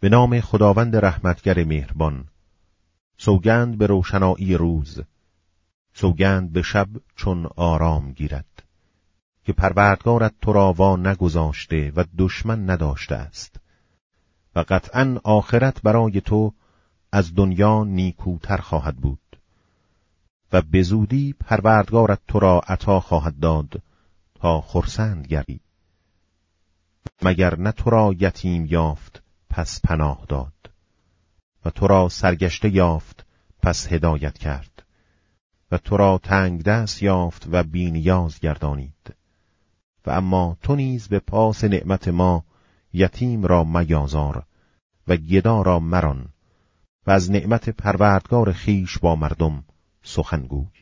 به نام خداوند رحمتگر مهربان. سوگند به روشنایی روز. سوگند به شب چون آرام گیرد. که پروردگارت تو را وا نگذاشته و دشمن نداشته است. و قطعا آخرت برای تو از دنیا نیکوتر خواهد بود. و به زودی پروردگارت تو را عطا خواهد داد تا خرسند گردی مگر نه تو را یتیم یافت پس پناه داد. و تو را سرگشته یافت پس هدایت کرد. و تو را تنگ دست یافت و بینیاز گردانید. و اما تو نیز به پاس نعمت ما یتیم را میازار و گدا را مران و از نعمت پروردگار خیش با مردم سخنگوی.